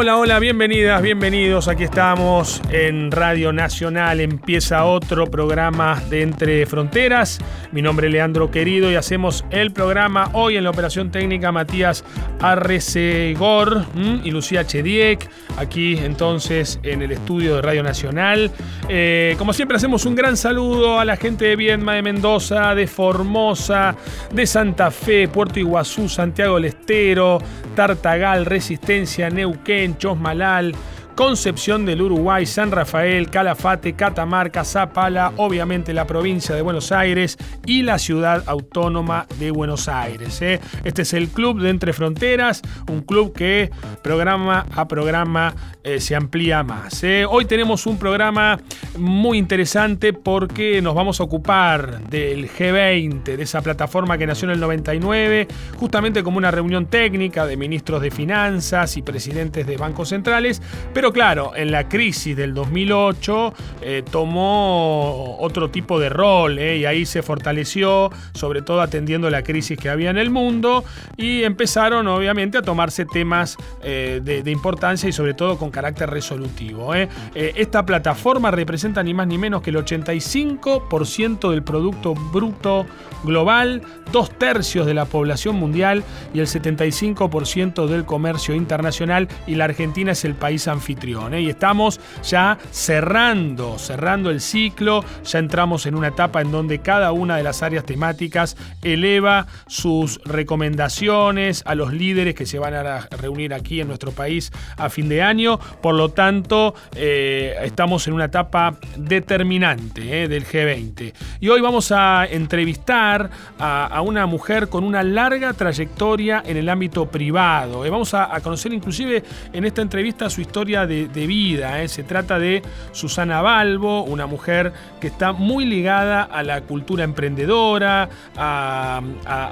hola, hola, bienvenidas, bienvenidos. Aquí estamos en Radio Nacional. Empieza otro programa de Entre Fronteras. Mi nombre es Leandro Querido y hacemos el programa hoy en la operación técnica Matías Arrecegor y Lucía Chediek. Aquí entonces en el estudio de Radio Nacional. Eh, como siempre, hacemos un gran saludo a la gente de Viedma, de Mendoza, de Formosa, de Santa Fe, Puerto Iguazú, Santiago del Estero, Tartagal, Resistencia, Neuquén. Chosmalal, Concepción del Uruguay, San Rafael, Calafate, Catamarca, Zapala, obviamente la provincia de Buenos Aires y la ciudad autónoma de Buenos Aires. ¿eh? Este es el Club de Entre Fronteras, un club que programa a programa eh, se amplía más. ¿eh? Hoy tenemos un programa muy interesante porque nos vamos a ocupar del G20, de esa plataforma que nació en el 99, justamente como una reunión técnica de ministros de finanzas y presidentes de bancos centrales, pero claro, en la crisis del 2008 eh, tomó otro tipo de rol eh, y ahí se fortaleció, sobre todo atendiendo la crisis que había en el mundo y empezaron obviamente a tomarse temas eh, de, importancia y sobre todo con carácter resolutivo. esta plataforma representa ni más ni menos que el 85% del Producto Bruto Global, dos tercios de la población mundial y el 75% del comercio internacional y la Argentina es el país anfitrión ¿eh? Y estamos ya cerrando, cerrando el ciclo, ya entramos en una etapa en donde cada una de las áreas temáticas eleva sus recomendaciones a los líderes que se van a reunir aquí en nuestro país a fin de año. Por lo tanto, eh, estamos en una etapa determinante ¿eh? del G20. Y hoy vamos a entrevistar a, una mujer con una larga trayectoria en el ámbito privado. Vamos a, a conocer inclusive en esta entrevista su historia de, vida. ¿eh? Se trata de Susana Balbo, una mujer que está muy ligada a la cultura emprendedora, a,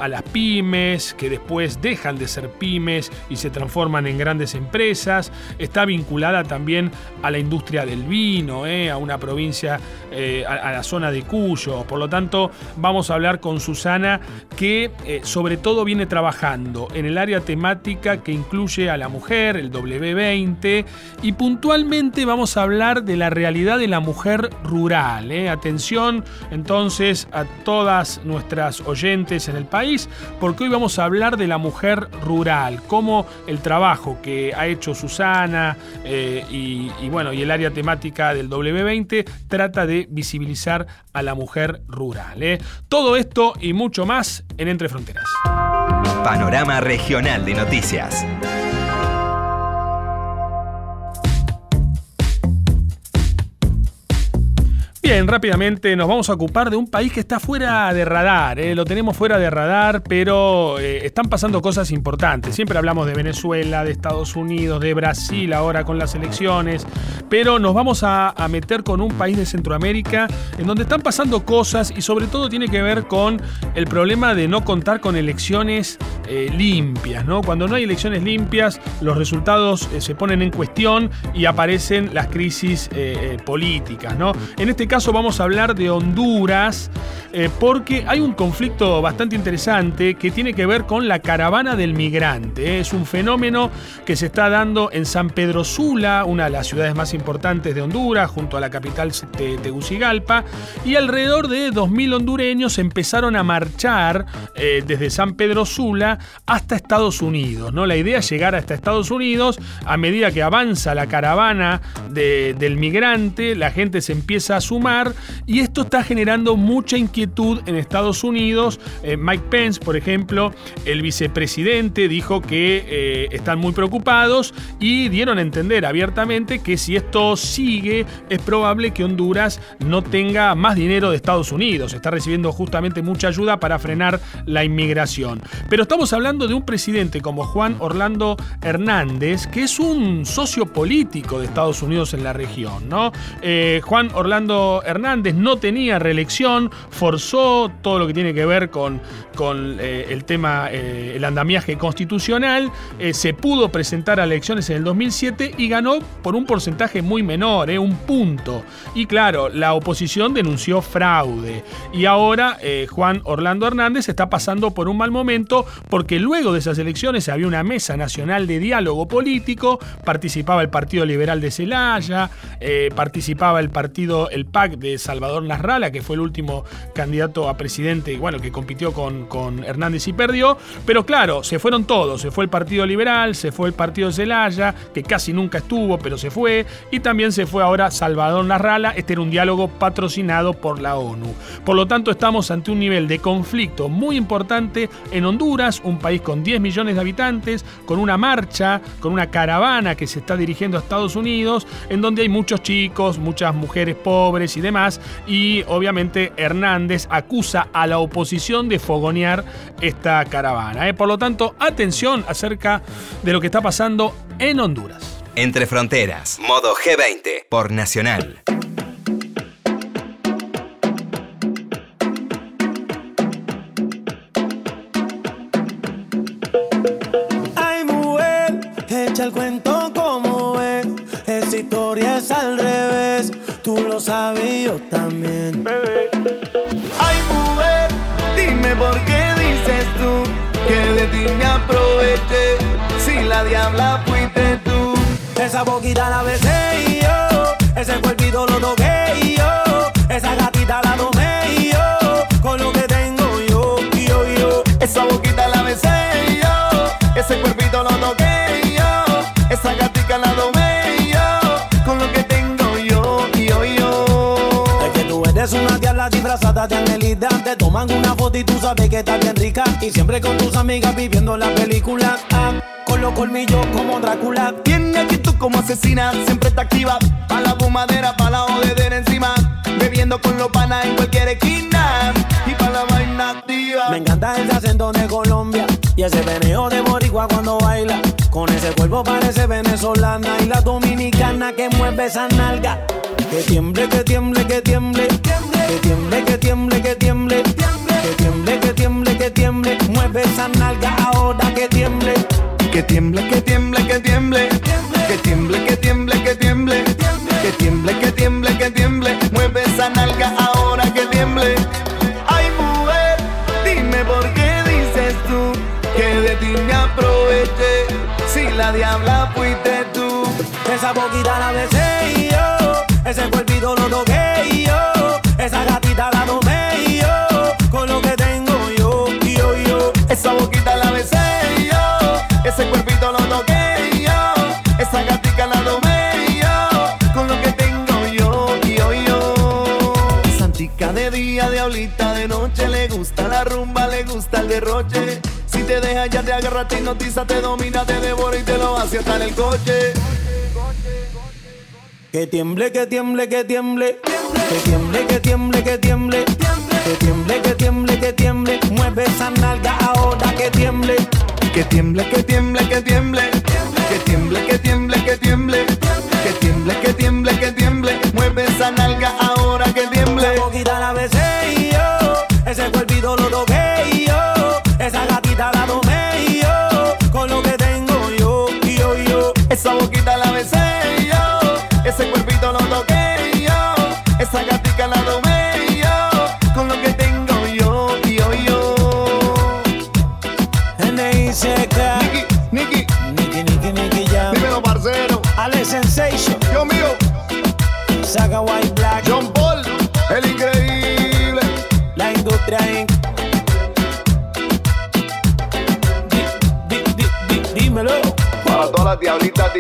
las pymes, que después dejan de ser pymes y se transforman en grandes empresas. Está vinculada también a la industria del vino, ¿eh? a una provincia, eh, a, la zona de Cuyo. Por lo tanto, vamos a hablar con Susana, que sobre todo viene trabajando en el área temática que incluye a la mujer, el W20, y puntualmente vamos a hablar de la realidad de la mujer rural. ¿eh? Atención entonces a todas nuestras oyentes en el país, porque hoy vamos a hablar de la mujer rural, cómo el trabajo que ha hecho Susana eh, y, bueno, y el área temática del W20 trata de visibilizar a la mujer rural. ¿eh? Todo esto y mucho más en Entre Fronteras. Panorama Regional de Noticias. Bien, rápidamente nos vamos a ocupar de un país que está fuera de radar, ¿eh? lo tenemos fuera de radar, pero eh, están pasando cosas importantes. Siempre hablamos de Venezuela, de Estados Unidos, de Brasil ahora con las elecciones, pero nos vamos a, meter con un país de Centroamérica en donde están pasando cosas y sobre todo tiene que ver con el problema de no contar con elecciones eh, limpias. ¿no? Cuando no hay elecciones limpias, los resultados se ponen en cuestión y aparecen las crisis políticas. ¿no? En este caso, vamos a hablar de Honduras eh, porque hay un conflicto bastante interesante que tiene que ver con la caravana del migrante. Es un fenómeno que se está dando en San Pedro Sula, una de las ciudades más importantes de Honduras, junto a la capital Tegucigalpa, y alrededor de 2.000 hondureños empezaron a marchar eh, desde San Pedro Sula hasta Estados Unidos. ¿no? La idea es llegar hasta Estados Unidos a medida que avanza la caravana del migrante, la gente se empieza a sumar y esto está generando mucha inquietud en Estados Unidos. Eh, Mike Pence, por ejemplo, el vicepresidente, dijo que eh, están muy preocupados y dieron a entender abiertamente que si esto sigue es probable que Honduras no tenga más dinero de Estados Unidos. Está recibiendo justamente mucha ayuda para frenar la inmigración. Pero estamos hablando de un presidente como Juan Orlando Hernández, que es un socio político de Estados Unidos en la región. ¿no? Eh, Juan Orlando Hernández no tenía reelección, forzó todo lo que tiene que ver con, con eh, el tema, eh, el andamiaje constitucional, eh, se pudo presentar a elecciones en el 2007 y ganó por un porcentaje muy menor, un punto. Y claro, la oposición denunció fraude. Y ahora Juan Orlando Hernández está pasando por un mal momento porque luego de esas elecciones había una mesa nacional de diálogo político, participaba el Partido Liberal de Celaya, participaba el partido, el PAC de Salvador Nasralla, que fue el último candidato a presidente, bueno, que compitió con, con Hernández y perdió. Pero claro, se fueron todos. Se fue el Partido Liberal, se fue el Partido Zelaya, que casi nunca estuvo, pero se fue. Y también se fue ahora Salvador Narrala. Este era un diálogo patrocinado por la ONU. Por lo tanto, estamos ante un nivel de conflicto muy importante en Honduras, un país con 10 millones de habitantes, con una marcha, con una caravana que se está dirigiendo a Estados Unidos, en donde hay muchos chicos, muchas mujeres pobres y demás. Y obviamente Hernández acusa a la oposición de fogonear esta caravana. ¿eh? Por lo tanto, atención acerca de lo que está pasando en Honduras. Entre Fronteras, modo G20 por Nacional. Lo sabes, yo también. Ay, mujer, dime por qué dices tú que de ti me aproveché. Si la diabla fuiste tú. Esa boquita la besé y yo. Ese cuerpito lo toqué de angelita. Te toman una foto y tú sabes que estás bien rica. Y siempre con tus amigas viviendo la película. Ah, con los colmillos como Drácula. Tiene actitud como asesina, siempre está activa. Pa' la fumadera, pa' la jodedera encima. Bebiendo con los panas en cualquier esquina. Y pa' la vaina activa. Me encanta ese acento de Colombia. Y ese veneo de boricua cuando baila. Con ese cuerpo parece venezolana. Y la dominicana que mueve esa nalga. Que tiemble, que tiemble, que tiemble. Que tiemble, que tiemble, que tiemble. Que tiemble, que tiemble, que tiemble. Mueve esa nalga ahora que tiemble. Que tiemble, que tiemble, que tiemble. Que tiemble, que tiemble, que tiemble. Que tiemble, que tiemble, que tiemble. Mueve esa nalga ahora que tiemble. Ay, mujer, dime por qué dices tú que de ti me aproveché. Si la diabla fuiste tú. Esa boquita la besé y yo. Ese cuerpito lo toqué y yo. Esa gatita la tomé y yo. Con lo que tengo yo, yo, yo. Esa boquita la besé yo. Ese cuerpito lo toqué yo. Esa gatita la tomé y yo. Con lo que tengo yo, yo, yo. Santica de día, diablita de noche. Le gusta la rumba, le gusta el derroche. Si te deja, ya te agarra, te hipnotiza, te domina, te devora y te lo hace hasta en el coche. Que tiemble, que tiemble, que tiemble. Que tiemble, que tiemble, que tiemble. Que tiemble, que tiemble, que tiemble. Mueve esa nalga ahora que tiemble. Que tiemble, que tiemble, que tiemble. Que tiemble, que tiemble, que tiemble. Que tiemble, que tiemble, que tiemble. Mueve esa nalga ahora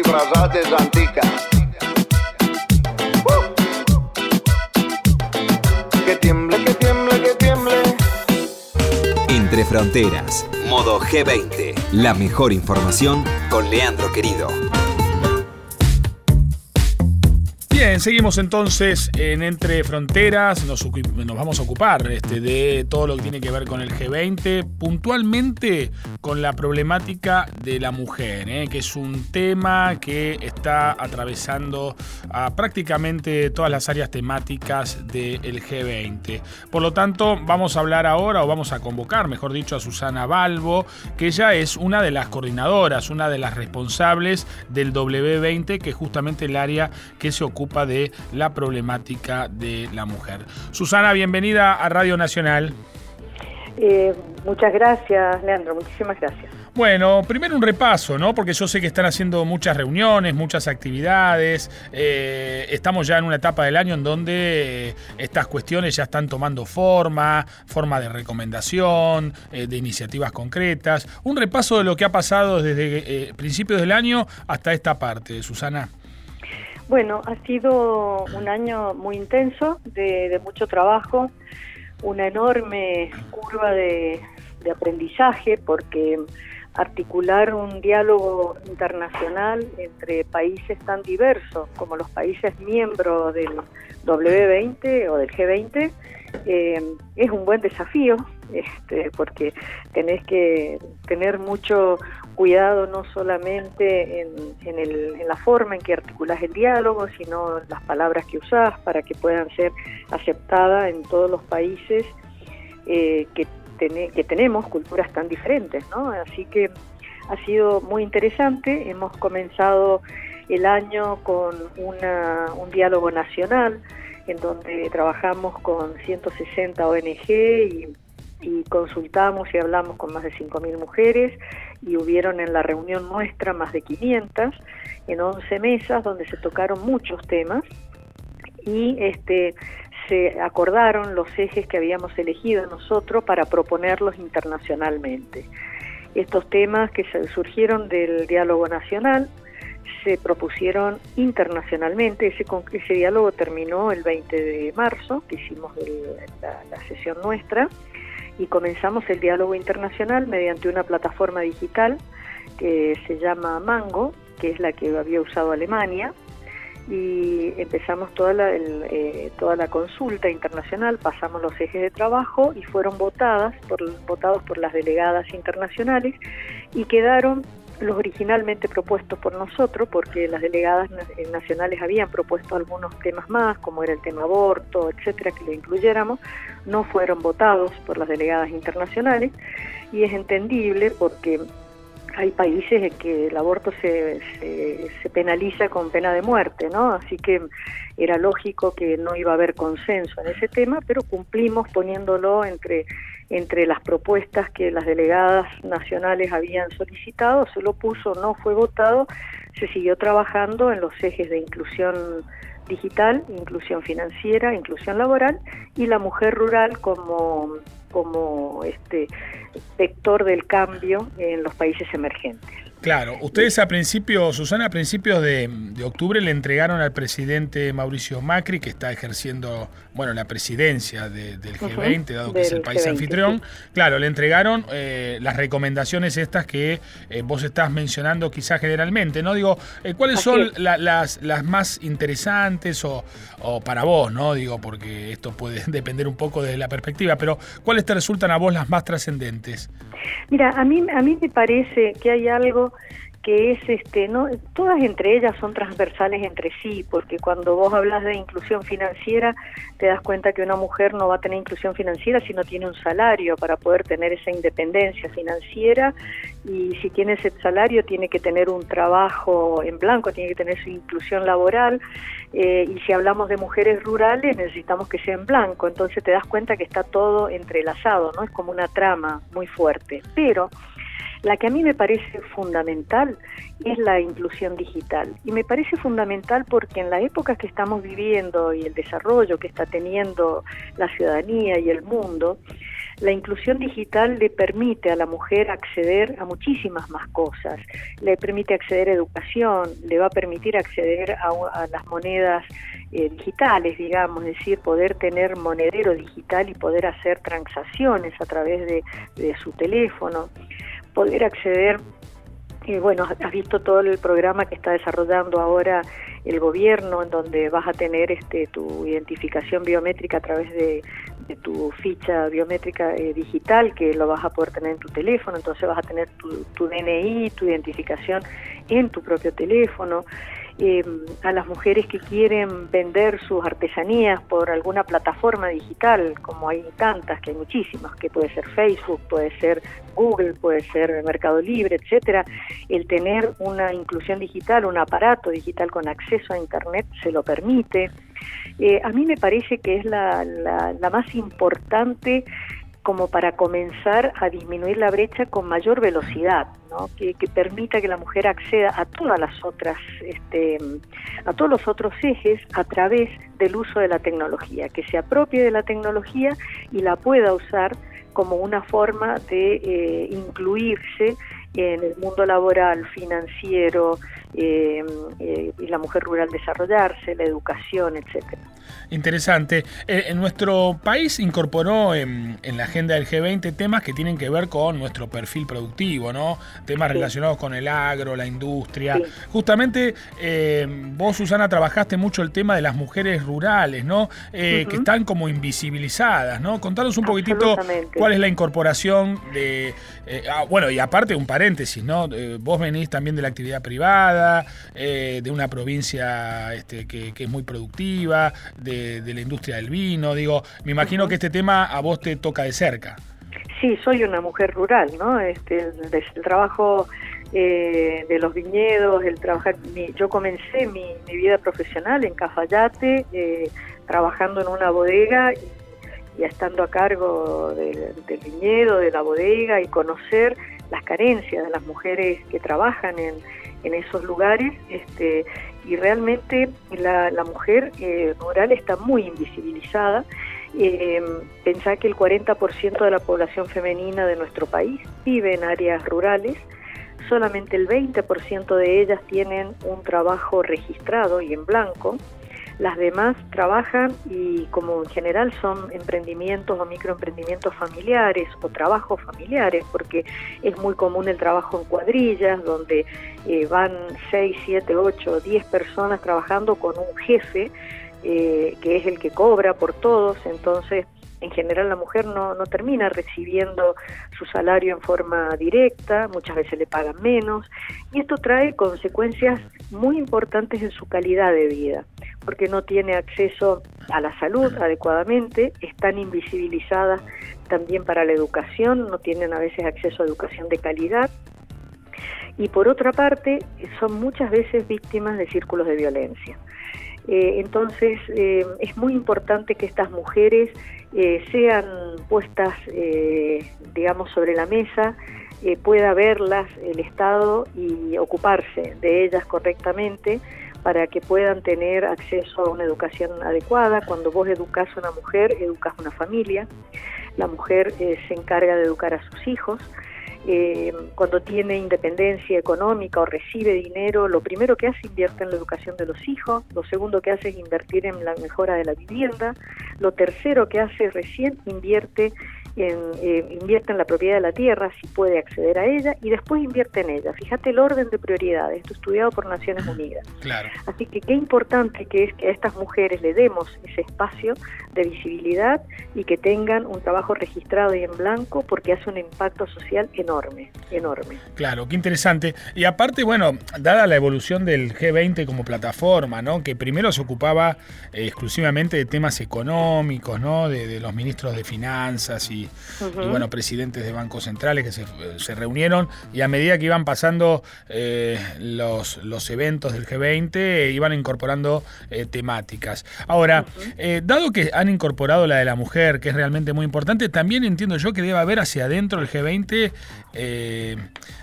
Santica. Uh. Que tiemble, que tiemble, que tiemble. Entre Fronteras, modo G20. La mejor información con Leandro Querido. Bien, seguimos entonces en Entre Fronteras, nos, vamos a ocupar este, de todo lo que tiene que ver con el G20, puntualmente con la problemática de la mujer, ¿eh? que es un tema que está atravesando a prácticamente todas las áreas temáticas del G20. Por lo tanto, vamos a hablar ahora, o vamos a convocar, mejor dicho, a Susana Balbo, que ella es una de las coordinadoras, una de las responsables del W20, que es justamente el área que se ocupa de la problemática de la mujer. Susana, bienvenida a Radio Nacional. Eh, muchas gracias, Leandro, muchísimas gracias. Bueno, primero un repaso, ¿no? Porque yo sé que están haciendo muchas reuniones, muchas actividades. Eh, estamos ya en una etapa del año en donde eh, estas cuestiones ya están tomando forma, forma de recomendación, de iniciativas concretas. Un repaso de lo que ha pasado desde principios del año hasta esta parte, Susana. Bueno, ha sido un año muy intenso, de, mucho trabajo, una enorme curva de, aprendizaje, porque articular un diálogo internacional entre países tan diversos como los países miembros del W20 o del G20 eh, es un buen desafío, este, porque tenés que tener mucho cuidado no solamente en, la forma en que articulas el diálogo, sino las palabras que usás para que puedan ser aceptadas en todos los países eh, que, que tenemos culturas tan diferentes. ¿no? Así que ha sido muy interesante, hemos comenzado el año con un diálogo nacional en donde trabajamos con 160 ONG y y consultamos y hablamos con más de 5.000 mujeres y hubieron en la reunión nuestra más de 500 en 11 mesas donde se tocaron muchos temas y este se acordaron los ejes que habíamos elegido nosotros para proponerlos internacionalmente. Estos temas que surgieron del diálogo nacional se propusieron internacionalmente. Ese, ese diálogo terminó el 20 de marzo, que hicimos la sesión nuestra, y comenzamos el diálogo internacional mediante una plataforma digital que se llama Mango, que es la que había usado Alemania, y empezamos toda la, eh, toda la consulta internacional, pasamos los ejes de trabajo y fueron votadas por, votados por las delegadas internacionales y quedaron los originalmente propuestos por nosotros, porque las delegadas eh, nacionales habían propuesto algunos temas más, como era el tema aborto, etcétera, que lo incluyéramos, no fueron votados por las delegadas internacionales y es entendible porque hay países en que el aborto se, se, penaliza con pena de muerte, ¿no? Así que era lógico que no iba a haber consenso en ese tema, pero cumplimos poniéndolo entre entre las propuestas que las delegadas nacionales habían solicitado, se lo puso, no fue votado, se siguió trabajando en los ejes de inclusión digital, inclusión financiera, inclusión laboral y la mujer rural como, como este vector del cambio en los países emergentes. Claro, ustedes a principios, Susana, a principios de, octubre le entregaron al presidente Mauricio Macri, que está ejerciendo, bueno, la presidencia del G20, dado que es el país anfitrión. Claro, le entregaron eh, las recomendaciones estas que eh, vos estás mencionando quizás generalmente, ¿no? Digo, eh, ¿cuáles son las, las más interesantes o, o, para vos, ¿no? Digo, porque esto puede depender un poco de la perspectiva, pero ¿cuáles te resultan a vos las más trascendentes? Mira, a mí, a mí me parece que hay algo que es este no todas entre ellas son transversales entre sí porque cuando vos hablas de inclusión financiera te das cuenta que una mujer no va a tener inclusión financiera si no tiene un salario para poder tener esa independencia financiera. Y si tiene ese salario tiene que tener un trabajo en blanco tiene que tener su inclusión laboral. Eh, y si hablamos de mujeres rurales necesitamos que sea en blanco. Entonces te das cuenta que está todo entrelazado no es como una trama muy fuerte. Pero la que a mí me parece fundamental es la inclusión digital. Y me parece fundamental porque en la época que estamos viviendo y el desarrollo que está teniendo la ciudadanía y el mundo, la inclusión digital le permite a la mujer acceder a muchísimas más cosas. Le permite acceder a educación, le va a permitir acceder a, las monedas eh, digitales, digamos, es decir, poder tener monedero digital y poder hacer transacciones a través de su teléfono poder acceder Eh, bueno, has visto todo el programa que está desarrollando ahora el gobierno, en donde vas a tener este, tu identificación biométrica a través de, tu ficha biométrica eh, digital, que lo vas a poder tener en tu teléfono, entonces vas a tener tu, tu DNI, tu identificación en tu propio teléfono eh, a las mujeres que quieren vender sus artesanías por alguna plataforma digital, como hay tantas, que hay muchísimas, que puede ser Facebook, puede ser Google, puede ser Mercado Libre, etcétera, el tener una inclusión digital, un aparato digital con acceso a Internet se lo permite. Eh, a mí me parece que es la, la, la más importante como para comenzar a disminuir la brecha con mayor velocidad, ¿no? que, permita que la mujer acceda a todas las otras, este, a todos los otros ejes a través del uso de la tecnología, que se apropie de la tecnología y la pueda usar como una forma de eh, incluirse en el mundo laboral, financiero, eh, eh, y la mujer rural desarrollarse, la educación, etcétera. Interesante. Eh, en nuestro país incorporó en, la agenda del G20 temas que tienen que ver con nuestro perfil productivo, ¿no? Temas relacionados con el agro, la industria. Justamente vos, Susana, trabajaste mucho el tema de las mujeres rurales, ¿no? Que están como invisibilizadas, ¿no? Contanos un poquitito cuál es la incorporación de... Ah, bueno, y aparte un paréntesis, ¿no? vos venís también de la actividad privada eh, de una provincia este, que, es muy productiva, de, la industria del vino. Digo, me imagino que este tema a vos te toca de cerca. Sí, soy una mujer rural, ¿no? Este, el, trabajo eh, de los viñedos, el trabajar, yo comencé mi, vida profesional en Cafayate, eh, trabajando en una bodega y, estando a cargo del, del, viñedo, de la bodega y conocer las carencias de las mujeres que trabajan en, en esos lugares este, y realmente la, mujer eh, rural está muy invisibilizada. Eh, que el 40% de la población femenina de nuestro país vive en áreas rurales, solamente el 20% de ellas tienen un trabajo registrado y en blanco, las demás trabajan y como en general son emprendimientos o microemprendimientos familiares o trabajos familiares, porque es muy común el trabajo en cuadrillas, donde eh, van 6, 7, 8, 10 personas trabajando con un jefe eh, que es el que cobra por todos, entonces en general la mujer no, no termina recibiendo su salario en forma directa, muchas veces le pagan menos, y esto trae consecuencias muy importantes en su calidad de vida, porque no tiene acceso a la salud adecuadamente, están invisibilizadas también para la educación, no tienen a veces acceso a educación de calidad, y por otra parte son muchas veces víctimas de círculos de violencia. Eh, entonces eh, es muy importante que estas mujeres eh, sean puestas, digamos, sobre la mesa, pueda verlas el Estado y ocuparse de ellas correctamente para que puedan tener acceso a una educación adecuada. Cuando vos educas a una mujer, educas a una familia. La mujer se encarga de educar a sus hijos eh, cuando tiene independencia económica o recibe dinero, lo primero que hace invierte en la educación de los hijos, lo segundo que hace es invertir en la mejora de la vivienda, lo tercero que hace recién invierte eh, invierte en la propiedad de la tierra si puede acceder a ella y después invierte en ella. Fíjate el orden de prioridades, esto estudiado por Naciones Unidas. Claro. Así que qué importante que es que a estas mujeres le demos ese espacio de visibilidad y que tengan un trabajo registrado y en blanco porque hace un impacto social enorme, enorme. Claro, qué interesante. Y aparte, bueno, dada la evolución del G20 como plataforma, ¿no? Que primero se ocupaba eh, exclusivamente de temas económicos, ¿no? de los ministros de finanzas y y, bueno, presidentes de bancos centrales que se, reunieron y a medida que iban pasando eh, los, los eventos del G20 iban incorporando eh, temáticas. Ahora, eh, dado que han incorporado la de la mujer, que es realmente muy importante, también entiendo yo que debe haber hacia adentro del G20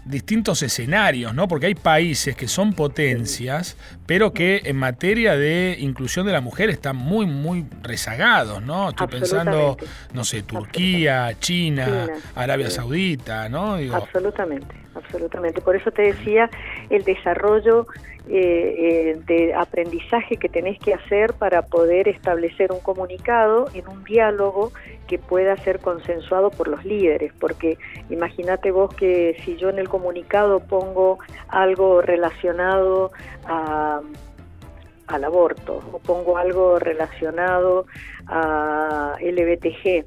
distintos escenarios, ¿no? Porque hay países que son potencias, pero que en materia de inclusión de la mujer están muy, muy rezagados, ¿no? Estoy pensando, no sé, Turquía, China, China, Arabia sí. Saudita, ¿no? Digo, Absolutamente, absolutamente. Por eso te decía el desarrollo eh, eh, de aprendizaje que tenés que hacer para poder establecer un comunicado en un diálogo que pueda ser consensuado por los líderes, porque imagínate vos que si yo en el comunicado pongo algo relacionado a al aborto o pongo algo relacionado a LBTG,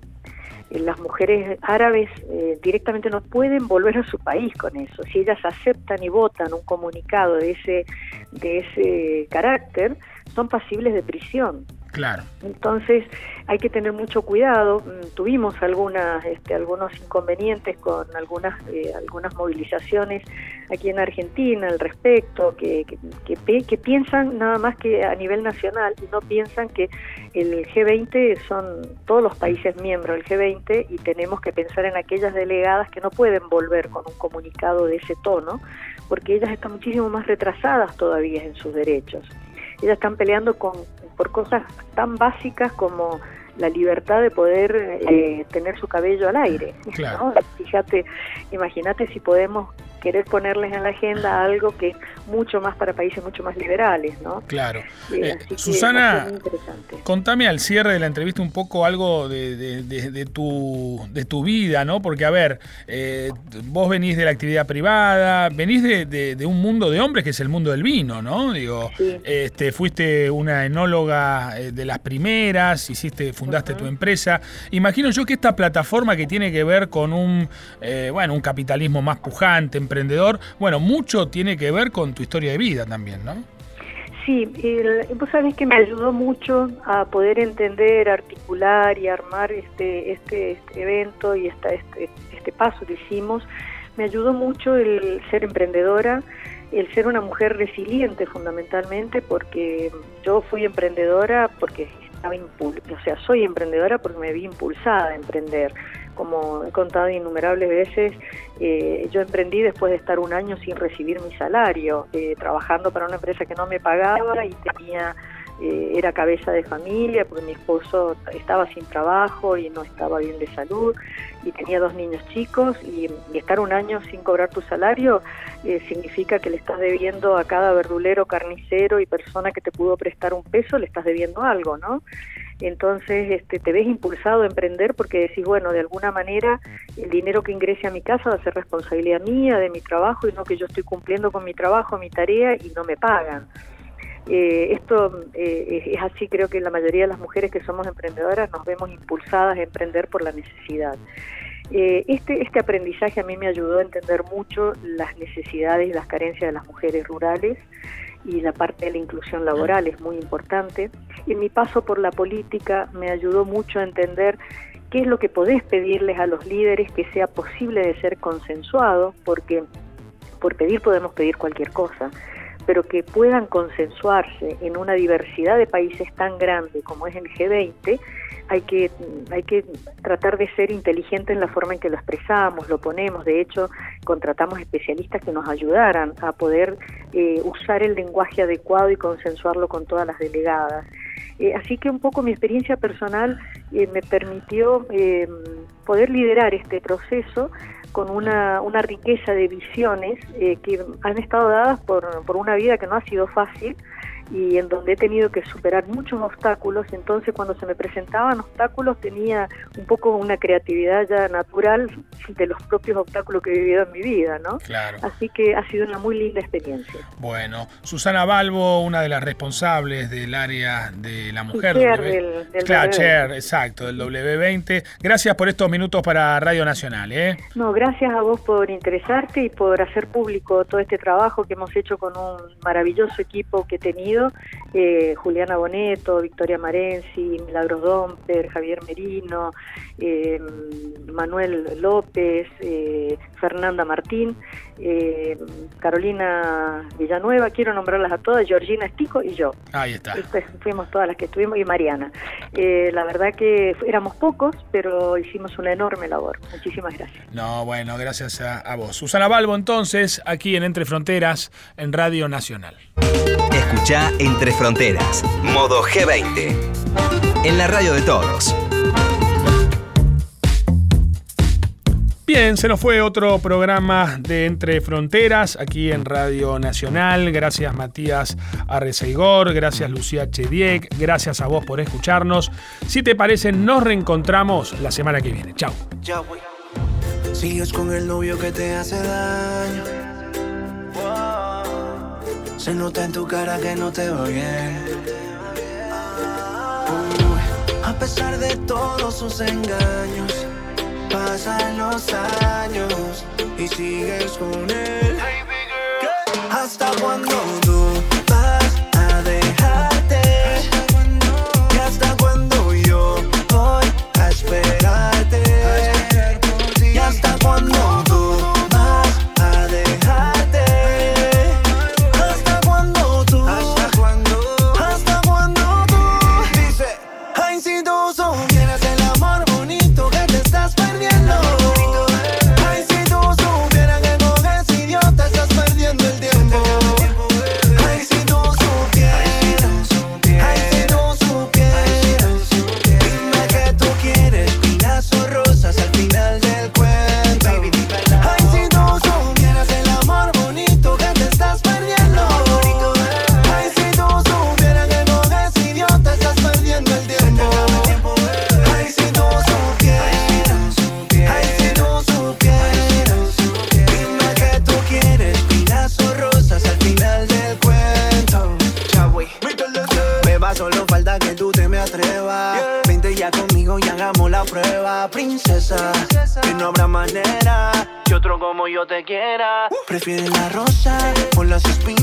las mujeres árabes eh, directamente no pueden volver a su país con eso. Si ellas aceptan y votan un comunicado de ese, de ese carácter, son pasibles de prisión. Claro. Entonces hay que tener mucho cuidado. Mm, Tuvimos algunas, este, algunos inconvenientes con algunas, eh, algunas movilizaciones aquí en Argentina al respecto, que, que, que que piensan nada más que a nivel nacional y no piensan que el G20 son todos los países miembros del G20 y tenemos que pensar en aquellas delegadas que no pueden volver con un comunicado de ese tono, porque ellas están muchísimo más retrasadas todavía en sus derechos. Ellas están peleando con, por cosas tan básicas como la libertad de poder eh, tener su cabello al aire. Claro. ¿no? Fíjate, imagínate si podemos querer ponerles en la agenda algo que es mucho más para países mucho más liberales, ¿no? Claro. Eh, Susana. Contame al cierre de la entrevista un poco algo de, de- de- de tu, de tu vida, ¿no? Porque, a ver, eh, vos venís de la actividad privada, venís de, de- un mundo de hombres que es el mundo del vino, ¿no? Digo, Sí. este, fuiste una enóloga eh, de las primeras, hiciste, fundaste tu empresa. Imagino yo que esta plataforma que tiene que ver con un, eh, bueno, un capitalismo más pujante, emprendedor, bueno, mucho tiene que ver con tu historia de vida también, ¿no? Sí, el- vos sabés que me ayudó mucho a poder entender, articular y armar este, este, este evento y esta, este, este paso que hicimos. Me ayudó mucho el ser emprendedora, el ser una mujer resiliente fundamentalmente, porque yo fui emprendedora porque estaba o sea, soy emprendedora porque me vi impulsada a emprender. Como he contado innumerables veces, eh, yo emprendí después de estar un año sin recibir mi salario, eh, trabajando para una empresa que no me pagaba y tenía eh, era cabeza de familia porque mi esposo estaba sin trabajo y no estaba bien de salud y tenía dos niños chicos y, estar un año sin cobrar tu salario eh, significa que le estás debiendo a cada verdulero, carnicero y persona que te pudo prestar un peso, le estás debiendo algo, ¿no? Entonces este, te ves impulsado a emprender porque decís, bueno, de alguna manera el dinero que ingrese a mi casa va a ser responsabilidad mía, de mi trabajo, y no que yo estoy cumpliendo con mi trabajo, mi tarea y no me pagan. Eh, esto eh, es, así, creo que la mayoría de las mujeres que somos emprendedoras nos vemos impulsadas a emprender por la necesidad. Eh, este, este aprendizaje a mí me ayudó a entender mucho las necesidades y las carencias de las mujeres rurales y la parte de la inclusión laboral es muy importante. En mi paso por la política me ayudó mucho a entender qué es lo que podés pedirles a los líderes que sea posible de ser consensuado, porque por pedir podemos pedir cualquier cosa, pero que puedan consensuarse en una diversidad de países tan grande como es el G20, hay que, hay que tratar de ser inteligente en la forma en que lo expresamos, lo ponemos. De hecho, contratamos especialistas que nos ayudaran a poder eh, usar el lenguaje adecuado y consensuarlo con todas las delegadas. Eh, así que un poco mi experiencia personal eh, me permitió eh, poder liderar este proceso con una, una riqueza de visiones eh, que han estado dadas por, por una vida que no ha sido fácil y en donde he tenido que superar muchos obstáculos, entonces cuando se me presentaban obstáculos tenía un poco una creatividad ya natural de los propios obstáculos que he vivido en mi vida, ¿no? Claro. Así que ha sido una muy linda experiencia. Bueno, Susana Balbo, una de las responsables del área de la mujer. Sí, W- del- del claro, W20. chair, exacto, del W20. Gracias por estos minutos para Radio Nacional, ¿eh? No, gracias a vos por interesarte y por hacer público todo este trabajo que hemos hecho con un maravilloso equipo que he tenido, eh, Juliana Boneto, Victoria Marenzi, Milagros Domper, Javier Merino, eh, Manuel López, eh, Fernanda Martín, Carolina Villanueva, quiero nombrarlas a todas, Georgina Estico y yo. Ahí está. Estas fuimos todas las que estuvimos y Mariana. La verdad que éramos pocos, pero hicimos una enorme labor. Muchísimas gracias. No, bueno, gracias a, a vos. Susana Balbo, entonces, aquí en Entre Fronteras, en Radio Nacional. Escucha Entre Fronteras, modo G20, en la radio de todos. Bien, se nos fue otro programa de Entre Fronteras aquí en Radio Nacional. Gracias Matías Arreceigor, gracias Lucía Chediek, gracias a vos por escucharnos. Si te parece, nos reencontramos la semana que viene. Chao. Sigues con el novio que te hace daño se nota en tu cara que no te va bien. A pesar de todos sus engaños, pasan los años y sigues con él. ¿Hasta cuando. just be.